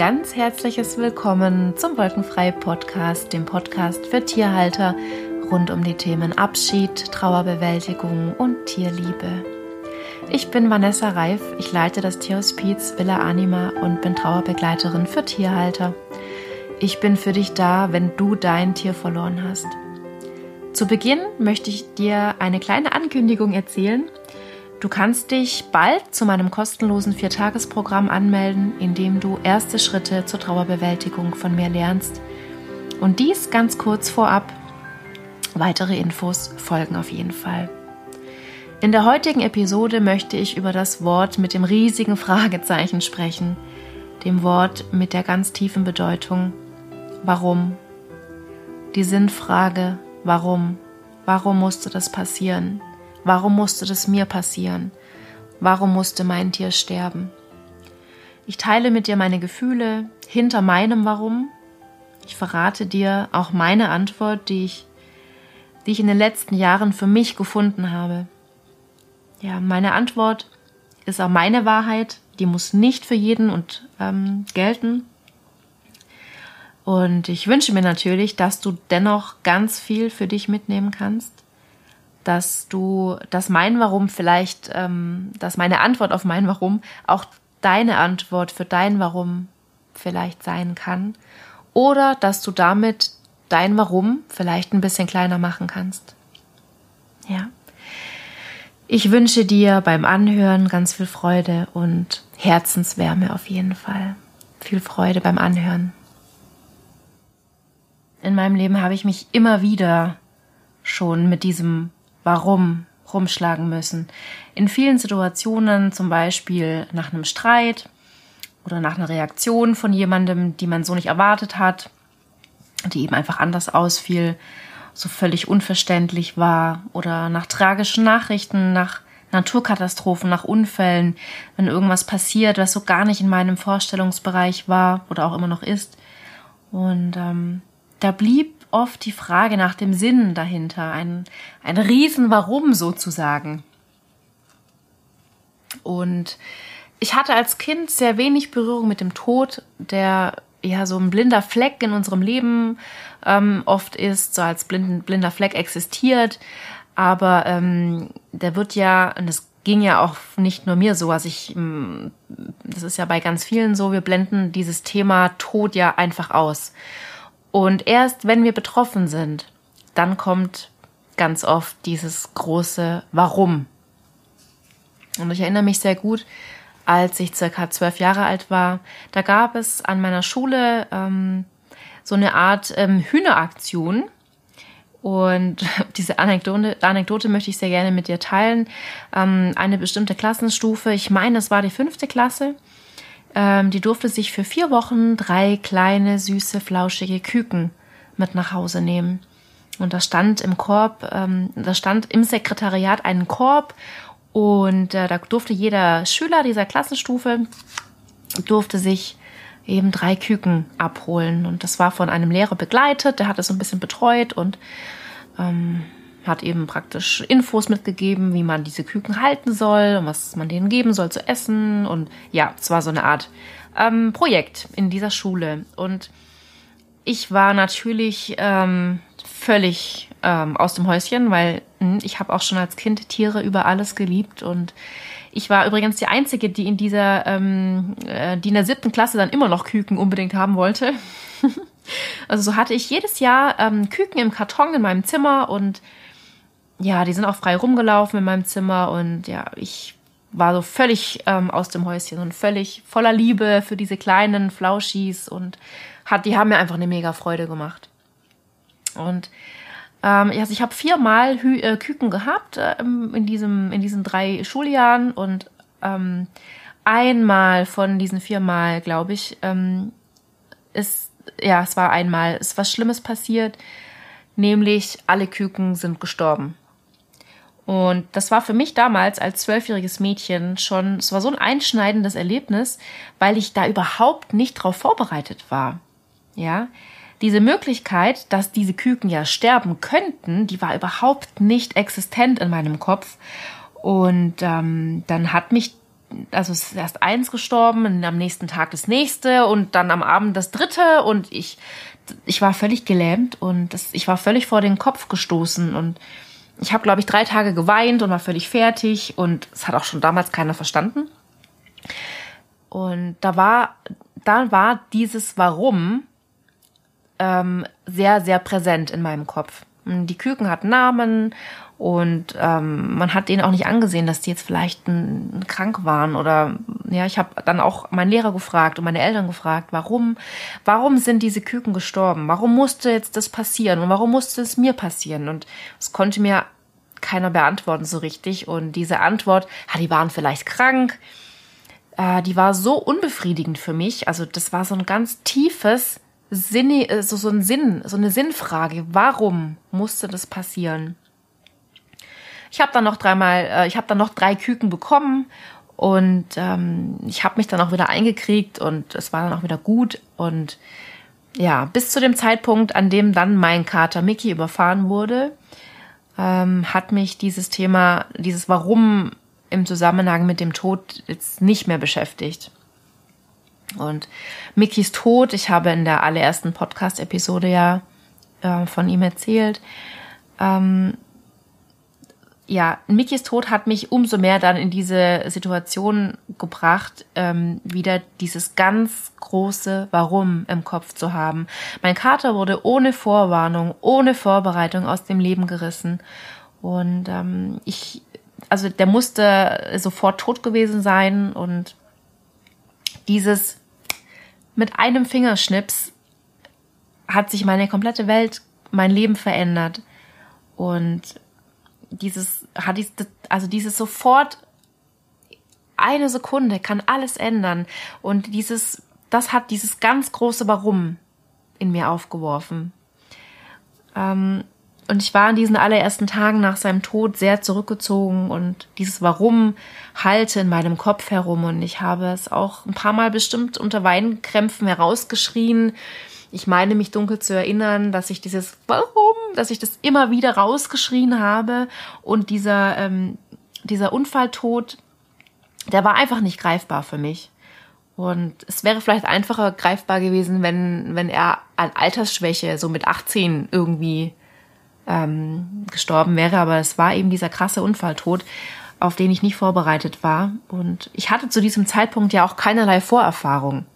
ganz herzliches Willkommen zum Wolkenfrei Podcast, dem Podcast für Tierhalter rund um die Themen Abschied, Trauerbewältigung und Tierliebe. Ich bin Vanessa Reif, ich leite das Tierhospiz Villa Anima und bin Trauerbegleiterin für Tierhalter. Ich bin für dich da, wenn du dein Tier verloren hast. Zu Beginn möchte ich dir eine kleine Ankündigung erzählen. Du kannst dich bald zu meinem kostenlosen Viertagesprogramm anmelden, in dem du erste Schritte zur Trauerbewältigung von mir lernst. Und dies ganz kurz vorab. Weitere Infos folgen auf jeden Fall. In der heutigen Episode möchte ich über das Wort mit dem riesigen Fragezeichen sprechen, dem Wort mit der ganz tiefen Bedeutung Warum? Die Sinnfrage Warum? Warum musste das passieren? Warum musste das mir passieren? Warum musste mein Tier sterben? Ich teile mit dir meine Gefühle hinter meinem Warum. Ich verrate dir auch meine Antwort, die ich, die ich in den letzten Jahren für mich gefunden habe. Ja, meine Antwort ist auch meine Wahrheit. Die muss nicht für jeden und ähm, gelten. Und ich wünsche mir natürlich, dass du dennoch ganz viel für dich mitnehmen kannst, dass du, dass mein Warum vielleicht, ähm, dass meine Antwort auf mein Warum auch deine Antwort für dein Warum vielleicht sein kann, oder dass du damit dein Warum vielleicht ein bisschen kleiner machen kannst. Ja. Ich wünsche dir beim Anhören ganz viel Freude und Herzenswärme auf jeden Fall. Viel Freude beim Anhören. In meinem Leben habe ich mich immer wieder schon mit diesem Warum rumschlagen müssen. In vielen Situationen, zum Beispiel nach einem Streit oder nach einer Reaktion von jemandem, die man so nicht erwartet hat, die eben einfach anders ausfiel, so völlig unverständlich war oder nach tragischen Nachrichten, nach Naturkatastrophen, nach Unfällen, wenn irgendwas passiert, was so gar nicht in meinem Vorstellungsbereich war oder auch immer noch ist. Und ähm, da blieb oft die Frage nach dem Sinn dahinter, ein, ein Riesen Warum sozusagen. Und ich hatte als Kind sehr wenig Berührung mit dem Tod, der ja so ein blinder Fleck in unserem Leben ähm, oft ist, so als blind, blinder Fleck existiert. Aber ähm, der wird ja, und das ging ja auch nicht nur mir so, also ich, mm, das ist ja bei ganz vielen so, wir blenden dieses Thema Tod ja einfach aus. Und erst wenn wir betroffen sind, dann kommt ganz oft dieses große Warum. Und ich erinnere mich sehr gut, als ich circa zwölf Jahre alt war, da gab es an meiner Schule ähm, so eine Art ähm, Hühneraktion. Und diese Anekdote, Anekdote möchte ich sehr gerne mit dir teilen. Ähm, eine bestimmte Klassenstufe, ich meine, es war die fünfte Klasse, ähm, die durfte sich für vier Wochen drei kleine, süße, flauschige Küken mit nach Hause nehmen. Und da stand im Korb, ähm, da stand im Sekretariat einen Korb und äh, da durfte jeder Schüler dieser Klassenstufe durfte sich eben drei Küken abholen. Und das war von einem Lehrer begleitet, der hat es so ein bisschen betreut und ähm, hat eben praktisch Infos mitgegeben, wie man diese Küken halten soll und was man denen geben soll zu essen. Und ja, es war so eine Art ähm, Projekt in dieser Schule. Und ich war natürlich ähm, völlig ähm, aus dem Häuschen, weil hm, ich habe auch schon als Kind Tiere über alles geliebt und ich war übrigens die Einzige, die in dieser, ähm, äh, die in der siebten Klasse dann immer noch Küken unbedingt haben wollte. also so hatte ich jedes Jahr ähm, Küken im Karton in meinem Zimmer und ja, die sind auch frei rumgelaufen in meinem Zimmer und ja, ich war so völlig ähm, aus dem Häuschen und völlig voller Liebe für diese kleinen Flauschis und hat, die haben mir einfach eine mega Freude gemacht. Und ähm, also ich habe viermal Hü äh, Küken gehabt äh, in, diesem, in diesen drei Schuljahren und ähm, einmal von diesen viermal, glaube ich, ähm, ist, ja, es war einmal, ist was Schlimmes passiert, nämlich alle Küken sind gestorben. Und das war für mich damals als zwölfjähriges Mädchen schon, es war so ein einschneidendes Erlebnis, weil ich da überhaupt nicht drauf vorbereitet war. Ja, diese Möglichkeit, dass diese Küken ja sterben könnten, die war überhaupt nicht existent in meinem Kopf. Und ähm, dann hat mich also es ist erst eins gestorben, und am nächsten Tag das nächste und dann am Abend das dritte und ich, ich war völlig gelähmt und das, ich war völlig vor den Kopf gestoßen und ich habe, glaube ich, drei Tage geweint und war völlig fertig und es hat auch schon damals keiner verstanden. Und da war, da war dieses Warum ähm, sehr, sehr präsent in meinem Kopf. Die Küken hatten Namen und ähm, man hat denen auch nicht angesehen, dass die jetzt vielleicht ein, krank waren oder ja, ich habe dann auch meinen Lehrer gefragt und meine Eltern gefragt, warum, warum sind diese Küken gestorben? Warum musste jetzt das passieren und warum musste es mir passieren? Und es konnte mir keiner beantworten so richtig. Und diese Antwort, ja, die waren vielleicht krank, äh, die war so unbefriedigend für mich. Also das war so ein ganz tiefes Sinne, äh, so, so ein Sinn, so eine Sinnfrage. Warum musste das passieren? Ich habe dann noch dreimal, äh, ich habe dann noch drei Küken bekommen und ähm, ich habe mich dann auch wieder eingekriegt und es war dann auch wieder gut und ja, bis zu dem Zeitpunkt, an dem dann mein Kater Mickey überfahren wurde, ähm, hat mich dieses Thema, dieses Warum im Zusammenhang mit dem Tod jetzt nicht mehr beschäftigt. Und Mickys Tod, ich habe in der allerersten Podcast-Episode ja äh, von ihm erzählt. Ähm, ja, Mickys Tod hat mich umso mehr dann in diese Situation gebracht, ähm, wieder dieses ganz große Warum im Kopf zu haben. Mein Kater wurde ohne Vorwarnung, ohne Vorbereitung aus dem Leben gerissen. Und ähm, ich, also der musste sofort tot gewesen sein und dieses mit einem Fingerschnips hat sich meine komplette Welt, mein Leben verändert. Und dieses, also dieses sofort eine Sekunde kann alles ändern. Und dieses, das hat dieses ganz große Warum in mir aufgeworfen. Ähm, und ich war in diesen allerersten Tagen nach seinem Tod sehr zurückgezogen und dieses Warum halte in meinem Kopf herum. Und ich habe es auch ein paar Mal bestimmt unter Weinkrämpfen herausgeschrien. Ich meine mich dunkel zu erinnern, dass ich dieses Warum, dass ich das immer wieder rausgeschrien habe. Und dieser, ähm, dieser Unfalltod, der war einfach nicht greifbar für mich. Und es wäre vielleicht einfacher greifbar gewesen, wenn, wenn er an Altersschwäche so mit 18 irgendwie ähm, gestorben wäre, aber es war eben dieser krasse Unfalltod, auf den ich nicht vorbereitet war. Und ich hatte zu diesem Zeitpunkt ja auch keinerlei Vorerfahrung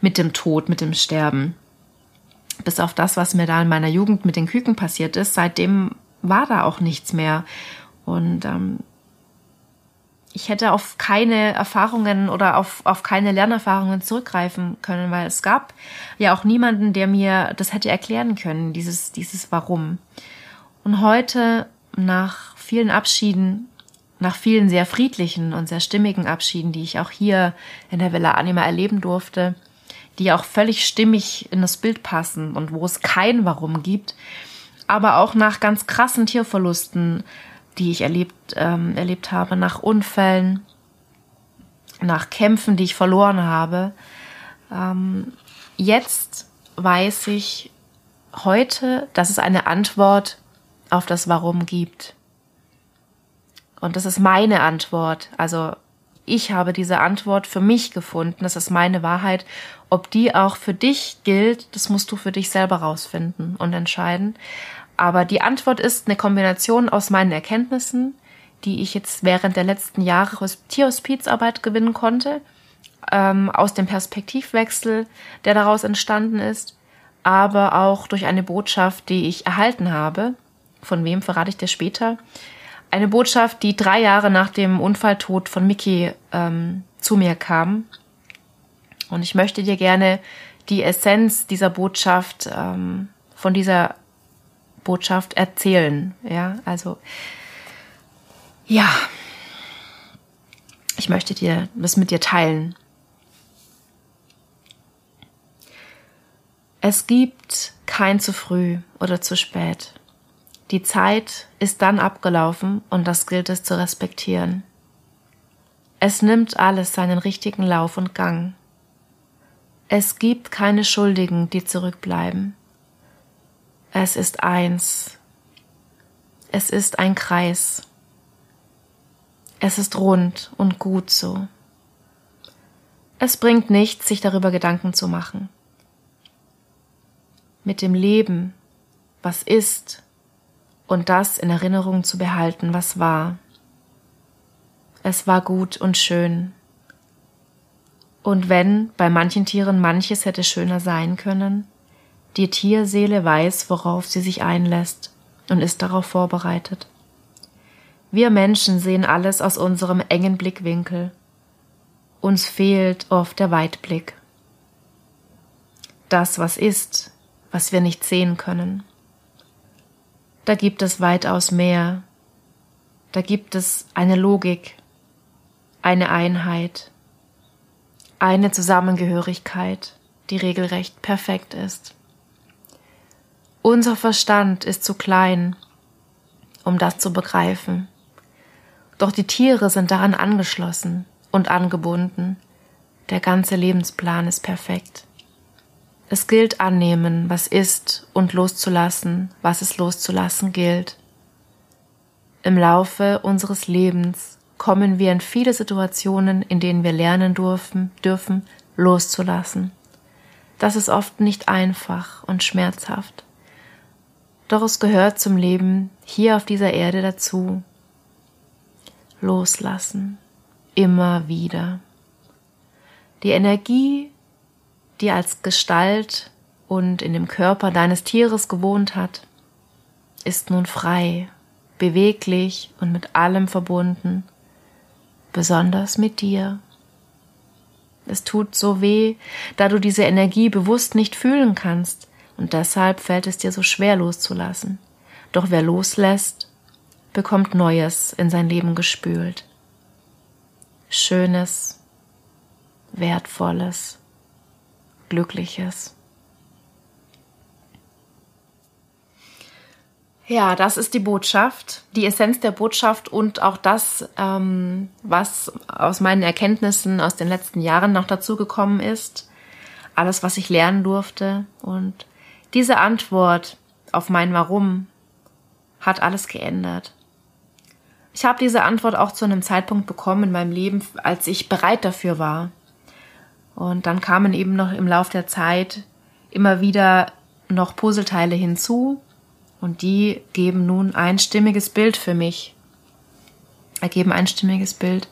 mit dem Tod, mit dem Sterben. Bis auf das, was mir da in meiner Jugend mit den Küken passiert ist, seitdem war da auch nichts mehr. Und ähm, ich hätte auf keine Erfahrungen oder auf, auf keine Lernerfahrungen zurückgreifen können, weil es gab ja auch niemanden, der mir das hätte erklären können, dieses, dieses Warum. Und heute, nach vielen Abschieden, nach vielen sehr friedlichen und sehr stimmigen Abschieden, die ich auch hier in der Villa Anima erleben durfte, die auch völlig stimmig in das Bild passen und wo es kein Warum gibt, aber auch nach ganz krassen Tierverlusten, die ich erlebt, ähm, erlebt habe, nach Unfällen, nach Kämpfen, die ich verloren habe. Ähm, jetzt weiß ich heute, dass es eine Antwort auf das Warum gibt. Und das ist meine Antwort. Also ich habe diese Antwort für mich gefunden. Das ist meine Wahrheit. Ob die auch für dich gilt, das musst du für dich selber rausfinden und entscheiden. Aber die Antwort ist eine Kombination aus meinen Erkenntnissen, die ich jetzt während der letzten Jahre Tierhospizarbeit gewinnen konnte, ähm, aus dem Perspektivwechsel, der daraus entstanden ist, aber auch durch eine Botschaft, die ich erhalten habe. Von wem verrate ich dir später? Eine Botschaft, die drei Jahre nach dem Unfalltod von Mickey ähm, zu mir kam. Und ich möchte dir gerne die Essenz dieser Botschaft, ähm, von dieser Botschaft erzählen. Ja, also ja, ich möchte dir das mit dir teilen. Es gibt kein zu früh oder zu spät. Die Zeit ist dann abgelaufen und das gilt es zu respektieren. Es nimmt alles seinen richtigen Lauf und Gang. Es gibt keine Schuldigen, die zurückbleiben. Es ist eins. Es ist ein Kreis. Es ist rund und gut so. Es bringt nichts, sich darüber Gedanken zu machen. Mit dem Leben, was ist, und das in Erinnerung zu behalten, was war. Es war gut und schön. Und wenn bei manchen Tieren manches hätte schöner sein können, die Tierseele weiß, worauf sie sich einlässt und ist darauf vorbereitet. Wir Menschen sehen alles aus unserem engen Blickwinkel. Uns fehlt oft der Weitblick. Das, was ist, was wir nicht sehen können. Da gibt es weitaus mehr. Da gibt es eine Logik, eine Einheit, eine Zusammengehörigkeit, die regelrecht perfekt ist. Unser Verstand ist zu klein, um das zu begreifen. Doch die Tiere sind daran angeschlossen und angebunden. Der ganze Lebensplan ist perfekt. Es gilt annehmen, was ist, und loszulassen, was es loszulassen gilt. Im Laufe unseres Lebens kommen wir in viele Situationen, in denen wir lernen dürfen, dürfen loszulassen. Das ist oft nicht einfach und schmerzhaft. Doch es gehört zum Leben hier auf dieser Erde dazu loslassen. Immer wieder. Die Energie, die als Gestalt und in dem Körper deines Tieres gewohnt hat, ist nun frei, beweglich und mit allem verbunden, besonders mit dir. Es tut so weh, da du diese Energie bewusst nicht fühlen kannst, und deshalb fällt es dir so schwer loszulassen. Doch wer loslässt, bekommt Neues in sein Leben gespült. Schönes, Wertvolles, Glückliches. Ja, das ist die Botschaft, die Essenz der Botschaft und auch das, ähm, was aus meinen Erkenntnissen aus den letzten Jahren noch dazugekommen ist. Alles, was ich lernen durfte. Und diese Antwort auf mein Warum hat alles geändert. Ich habe diese Antwort auch zu einem Zeitpunkt bekommen in meinem Leben, als ich bereit dafür war. Und dann kamen eben noch im Lauf der Zeit immer wieder noch Puzzleteile hinzu und die geben nun ein stimmiges Bild für mich. Ergeben ein stimmiges Bild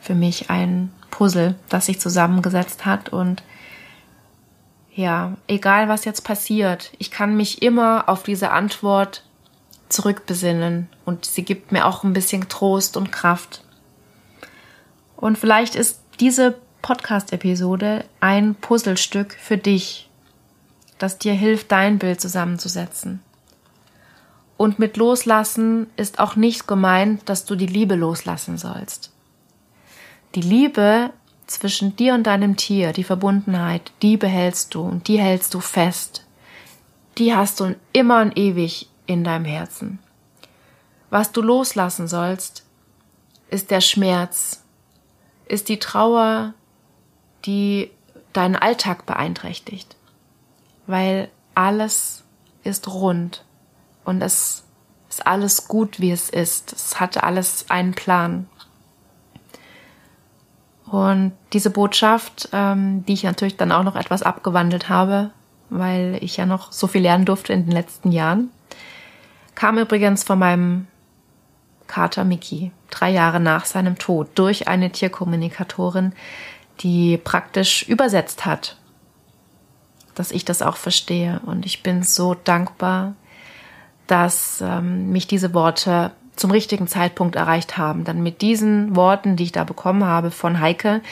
für mich, ein Puzzle, das sich zusammengesetzt hat und ja, egal was jetzt passiert, ich kann mich immer auf diese Antwort zurückbesinnen und sie gibt mir auch ein bisschen Trost und Kraft. Und vielleicht ist diese Podcast-Episode ein Puzzlestück für dich, das dir hilft, dein Bild zusammenzusetzen. Und mit Loslassen ist auch nicht gemeint, dass du die Liebe loslassen sollst. Die Liebe zwischen dir und deinem Tier, die Verbundenheit, die behältst du und die hältst du fest. Die hast du immer und ewig in deinem Herzen. Was du loslassen sollst, ist der Schmerz, ist die Trauer, die deinen Alltag beeinträchtigt, weil alles ist rund und es ist alles gut, wie es ist. Es hatte alles einen Plan. Und diese Botschaft, ähm, die ich natürlich dann auch noch etwas abgewandelt habe, weil ich ja noch so viel lernen durfte in den letzten Jahren, kam übrigens von meinem Kater Mickey, drei Jahre nach seinem Tod, durch eine Tierkommunikatorin, die praktisch übersetzt hat, dass ich das auch verstehe. Und ich bin so dankbar, dass ähm, mich diese Worte zum richtigen Zeitpunkt erreicht haben. Dann mit diesen Worten, die ich da bekommen habe von Heike,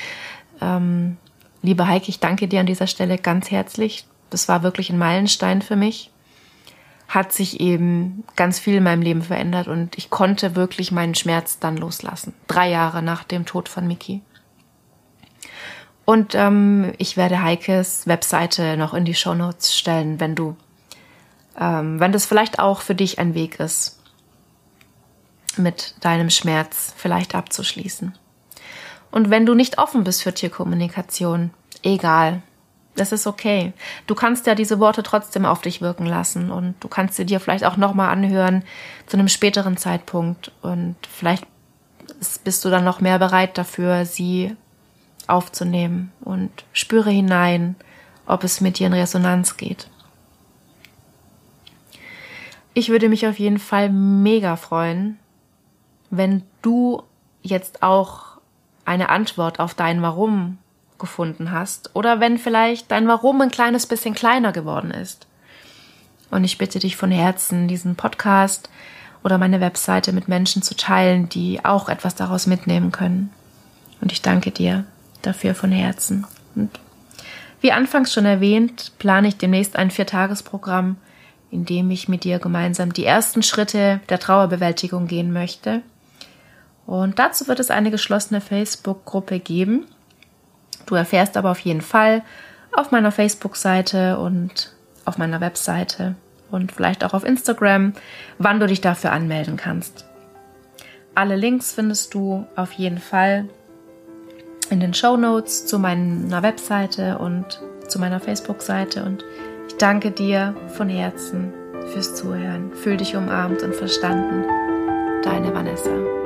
ähm, liebe Heike, ich danke dir an dieser Stelle ganz herzlich. Das war wirklich ein Meilenstein für mich hat sich eben ganz viel in meinem Leben verändert und ich konnte wirklich meinen Schmerz dann loslassen. Drei Jahre nach dem Tod von Miki. Und ähm, ich werde Heikes Webseite noch in die Show Notes stellen, wenn du, ähm, wenn das vielleicht auch für dich ein Weg ist, mit deinem Schmerz vielleicht abzuschließen. Und wenn du nicht offen bist für Tierkommunikation, egal, das ist okay. Du kannst ja diese Worte trotzdem auf dich wirken lassen und du kannst sie dir vielleicht auch nochmal anhören zu einem späteren Zeitpunkt und vielleicht bist du dann noch mehr bereit dafür, sie aufzunehmen und spüre hinein, ob es mit dir in Resonanz geht. Ich würde mich auf jeden Fall mega freuen, wenn du jetzt auch eine Antwort auf dein Warum gefunden hast oder wenn vielleicht dein Warum ein kleines bisschen kleiner geworden ist. Und ich bitte dich von Herzen, diesen Podcast oder meine Webseite mit Menschen zu teilen, die auch etwas daraus mitnehmen können. Und ich danke dir dafür von Herzen. Und wie anfangs schon erwähnt, plane ich demnächst ein Viertagesprogramm, in dem ich mit dir gemeinsam die ersten Schritte der Trauerbewältigung gehen möchte. Und dazu wird es eine geschlossene Facebook-Gruppe geben. Du erfährst aber auf jeden Fall auf meiner Facebook-Seite und auf meiner Webseite und vielleicht auch auf Instagram, wann du dich dafür anmelden kannst. Alle Links findest du auf jeden Fall in den Show Notes zu meiner Webseite und zu meiner Facebook-Seite. Und ich danke dir von Herzen fürs Zuhören. Fühl dich umarmt und verstanden. Deine Vanessa.